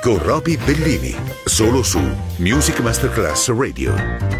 con Roby Bellini, solo su Music Masterclass Radio.